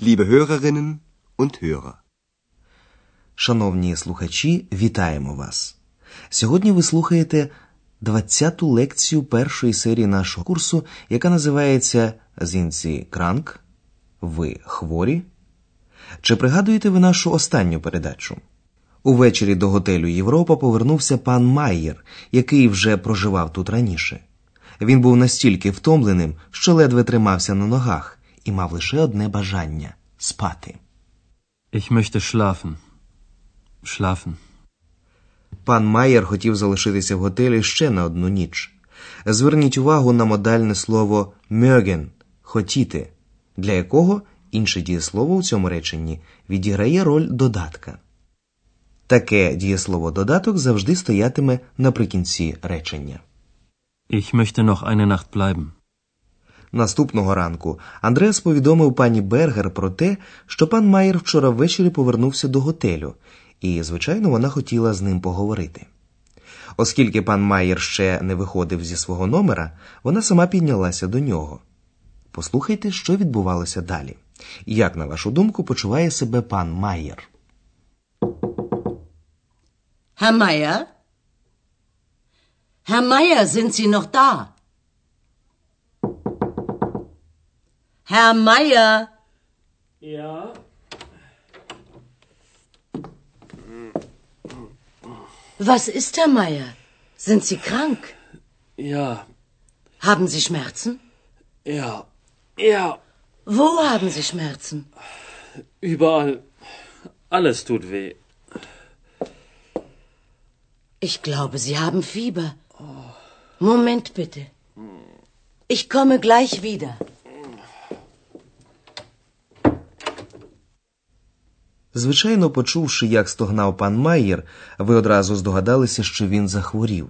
liebe Hörerinnen und Hörer. Шановні слухачі, вітаємо вас. Сьогодні ви слухаєте 20-ту лекцію першої серії нашого курсу, яка називається Зінці Кранк. Ви хворі? Чи пригадуєте ви нашу останню передачу? Увечері до готелю Європа повернувся пан Майєр, який вже проживав тут раніше. Він був настільки втомленим, що ледве тримався на ногах і мав лише одне бажання спати. Ich möchte schlafen. Schlafen. Пан Майєр хотів залишитися в готелі ще на одну ніч. Зверніть увагу на модальне слово «mögen» – хотіти, для якого інше дієслово у цьому реченні відіграє роль додатка. Таке дієслово додаток завжди стоятиме наприкінці речення. Ich möchte noch eine Nacht bleiben. Наступного ранку Андреас повідомив пані Бергер про те, що пан Майер вчора ввечері повернувся до готелю, і, звичайно, вона хотіла з ним поговорити. Оскільки пан Майер ще не виходив зі свого номера, вона сама піднялася до нього. Послухайте, що відбувалося далі. Як, на вашу думку, почуває себе пан Майер? Herr Meier? Herr Meier, sind Sie noch da? Herr Meier, Ja. was ist, Herr Meier? Sind Sie krank? Ja. Haben Sie Schmerzen? Ja. Ja. Wo haben Sie Schmerzen? Überall. Alles tut weh. Ich glaube, Sie haben Fieber. Moment bitte. Ich komme gleich wieder. Звичайно, почувши, як стогнав пан Майєр, ви одразу здогадалися, що він захворів.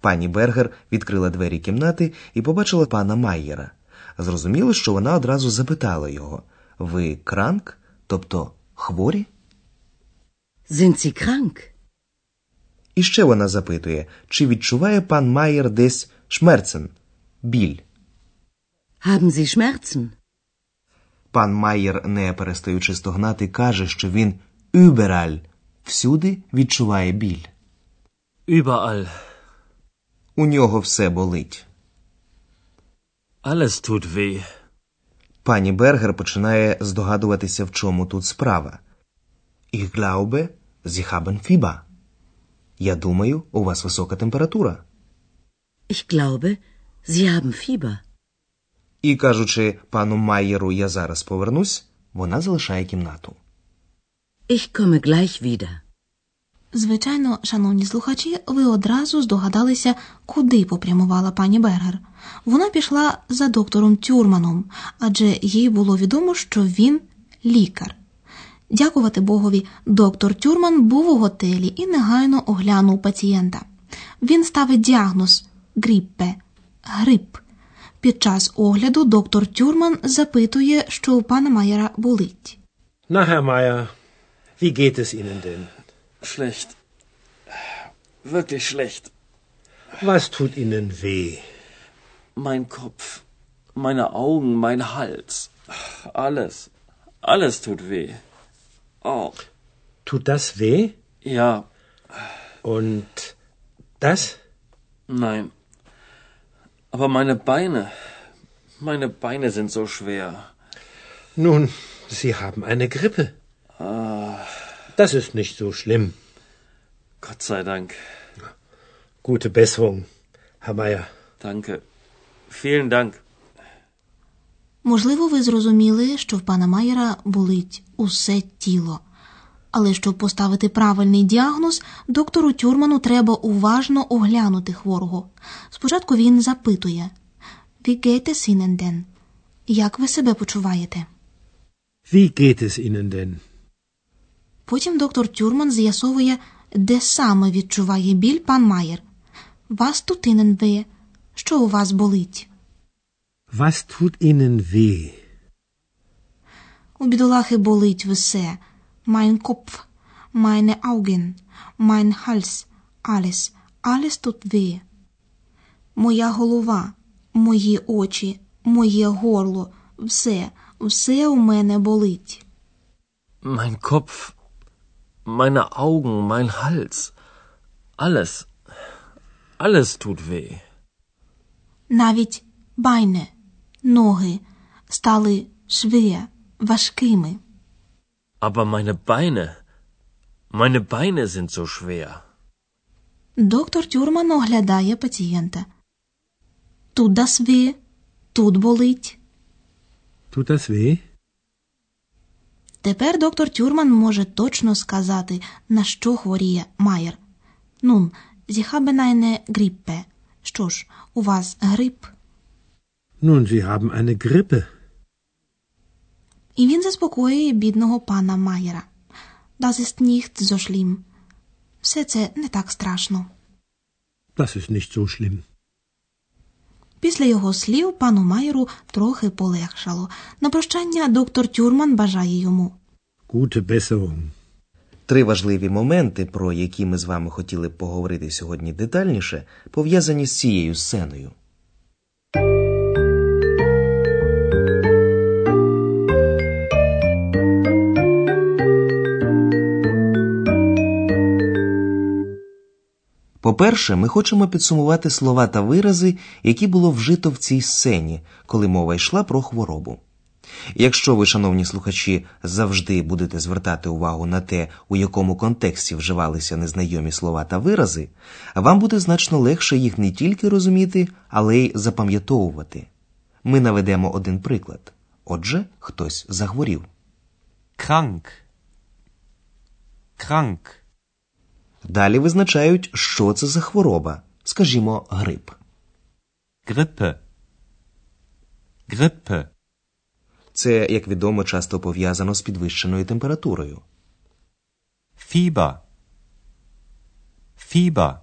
Пані Бергер відкрила двері кімнати і побачила пана Майєра. Зрозуміло, що вона одразу запитала його: Ви кранк, тобто хворі? Sind Sie krank? І ще вона запитує, чи відчуває пан Майєр десь шмерцен, біль. Haben Sie Schmerzen? Пан Майєр, не перестаючи стогнати, каже, що він überall, всюди відчуває біль. Überall. У нього все болить. Alles tut weh. Пані Бергер починає здогадуватися, в чому тут справа. Ich glaube, Sie haben Fieber. Я думаю, у вас висока температура. Ich glaube, Sie haben Fieber. І кажучи пану Майєру, я зараз повернусь, вона залишає кімнату. Ich komme gleich wieder. Звичайно, шановні слухачі, ви одразу здогадалися, куди попрямувала пані Бергер. Вона пішла за доктором Тюрманом, адже їй було відомо, що він лікар. Дякувати Богові, доктор Тюрман був у готелі і негайно оглянув пацієнта. Він ставить діагноз гріппе грип. Під час огляду доктор Тюрман запитує, що у пана Майера болить. Na, Herr Meier, wie geht es Ihnen denn? Schlecht. Wirklich schlecht. Was tut Ihnen weh? Mein Kopf, meine Augen, mein Hals. Alles. Alles tut weh. Oh. Tut das weh? Ja. Und das? Nein. Aber meine Beine. Meine Beine sind so schwer. Nun, Sie haben eine Grippe. Das ist nicht so schlimm. Gott sei Dank. Gute Besserung, Herr Meier. Danke. Vielen Dank. Можливо, ви зрозуміли, що в пана Майера болить усе тіло. Але щоб поставити правильний діагноз, доктору Тюрману треба уважно оглянути хворого. Спочатку він запитує «Wie geht es Ihnen denn?» Як ви себе почуваєте? Wie geht es Ihnen denn? Потім доктор Тюрман з'ясовує, де саме відчуває біль пан Майер. Вас тут Ihnen weh? Що у вас болить? Was tut Ihnen weh? У бідолахи болить все. Mein Kopf, meine Augen, mein Hals, alles, alles tut weh. Моя голова, мої очі, моє горло, все, все у мене болить. Mein Kopf, meine Augen, mein Hals. Alles. Alles tut weh. Навіть байне, ноги стали шве, важкими. Aber meine Beine, meine Beine sind so schwer. Доктор Тюрман оглядає пацієнта. Тут das weh, тут болить. Tut das weh? Тепер доктор Тюрман може точно сказати, на що хворіє Майер. Нун, Sie haben eine Grippe. Що ж, у вас грип? Nun, Sie haben eine Grippe. І він заспокоює бідного пана Майера. Das ist nicht so schlimm. Все це не так страшно. Das ist nicht so schlimm. Після його слів пану Майеру трохи полегшало. На прощання доктор Тюрман бажає йому. Gute Besserung. Три важливі моменти, про які ми з вами хотіли поговорити сьогодні детальніше, пов'язані з цією сценою. По-перше, ми хочемо підсумувати слова та вирази, які було вжито в цій сцені, коли мова йшла про хворобу. Якщо ви, шановні слухачі, завжди будете звертати увагу на те, у якому контексті вживалися незнайомі слова та вирази, вам буде значно легше їх не тільки розуміти, але й запам'ятовувати. Ми наведемо один приклад. Отже, хтось захворів. Krank. Krank. Далі визначають, що це за хвороба, скажімо, грип. Grippe. Grippe. Це, як відомо, часто пов'язано з підвищеною температурою. Fieber. Fieber.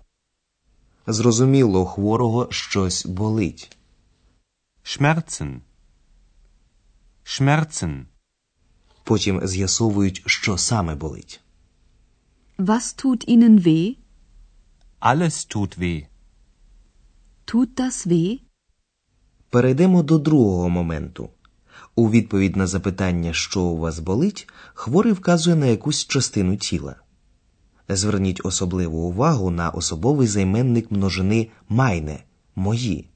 Зрозуміло, у хворого щось болить. Schmerzen. Schmerzen. Потім з'ясовують, що саме болить. Was tut Ihnen weh? Alles tut weh. Tut das weh? Перейдемо до другого моменту. У відповідь на запитання, що у вас болить, хворий вказує на якусь частину тіла. Зверніть особливу увагу на особовий займенник множини майне мої.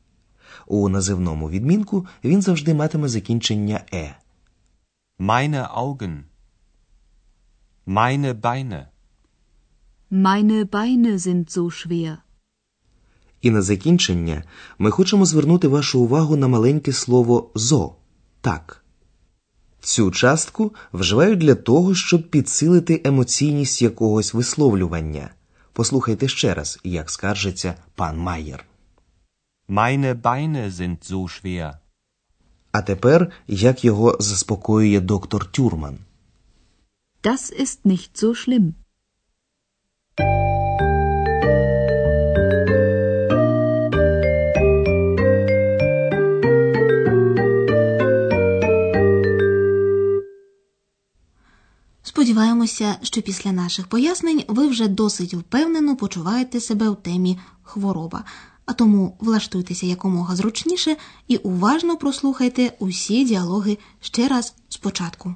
У називному відмінку він завжди матиме закінчення е. Meine Augen. Meine Beine. Meine Beine sind so schwer. І на закінчення ми хочемо звернути вашу увагу на маленьке слово зо так. Цю частку вживають для того, щоб підсилити емоційність якогось висловлювання. Послухайте ще раз, як скаржиться пан Майєр. Meine Beine sind so schwer. А тепер як його заспокоює доктор Тюрман. Das ist nicht so schlimm. Сподіваємося, що після наших пояснень ви вже досить впевнено почуваєте себе в темі хвороба. А тому влаштуйтеся якомога зручніше і уважно прослухайте усі діалоги ще раз спочатку.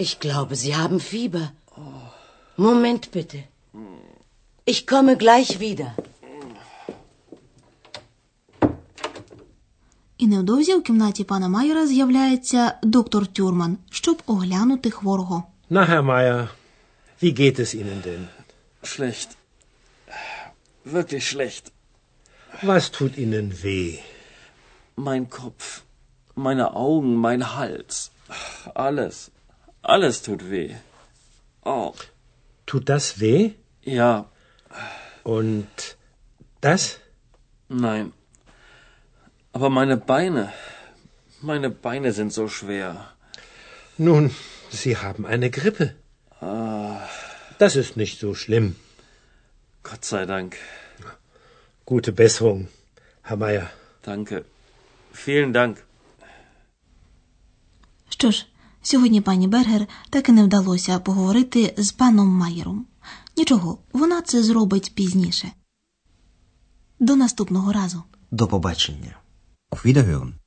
Ich glaube, Sie haben Fieber. Moment bitte. Ich komme gleich wieder. І невдовзі у кімнаті пана Майера з'являється доктор Тюрман, щоб оглянути хворого. Na, Herr Meier, wie geht es Ihnen denn? Schlecht. Wirklich schlecht. Was tut Ihnen weh? Mein Kopf, meine Augen, mein Hals. Alles. Alles tut weh. Oh, Tut das weh? ja, Und das? nein. Aber meine Beine. Meine Beine sind so schwer. Nun, Sie haben eine Grippe. Das ist nicht so schlimm. Gott sei Dank. Gute Besserung, Herr Meier. Danke. Vielen Dank. Що ж, Сьогодні пані Бергер так і не вдалося поговорити з паном Майером. Нічого, вона це зробить пізніше. До наступного разу. До побачення. Auf Wiederhören.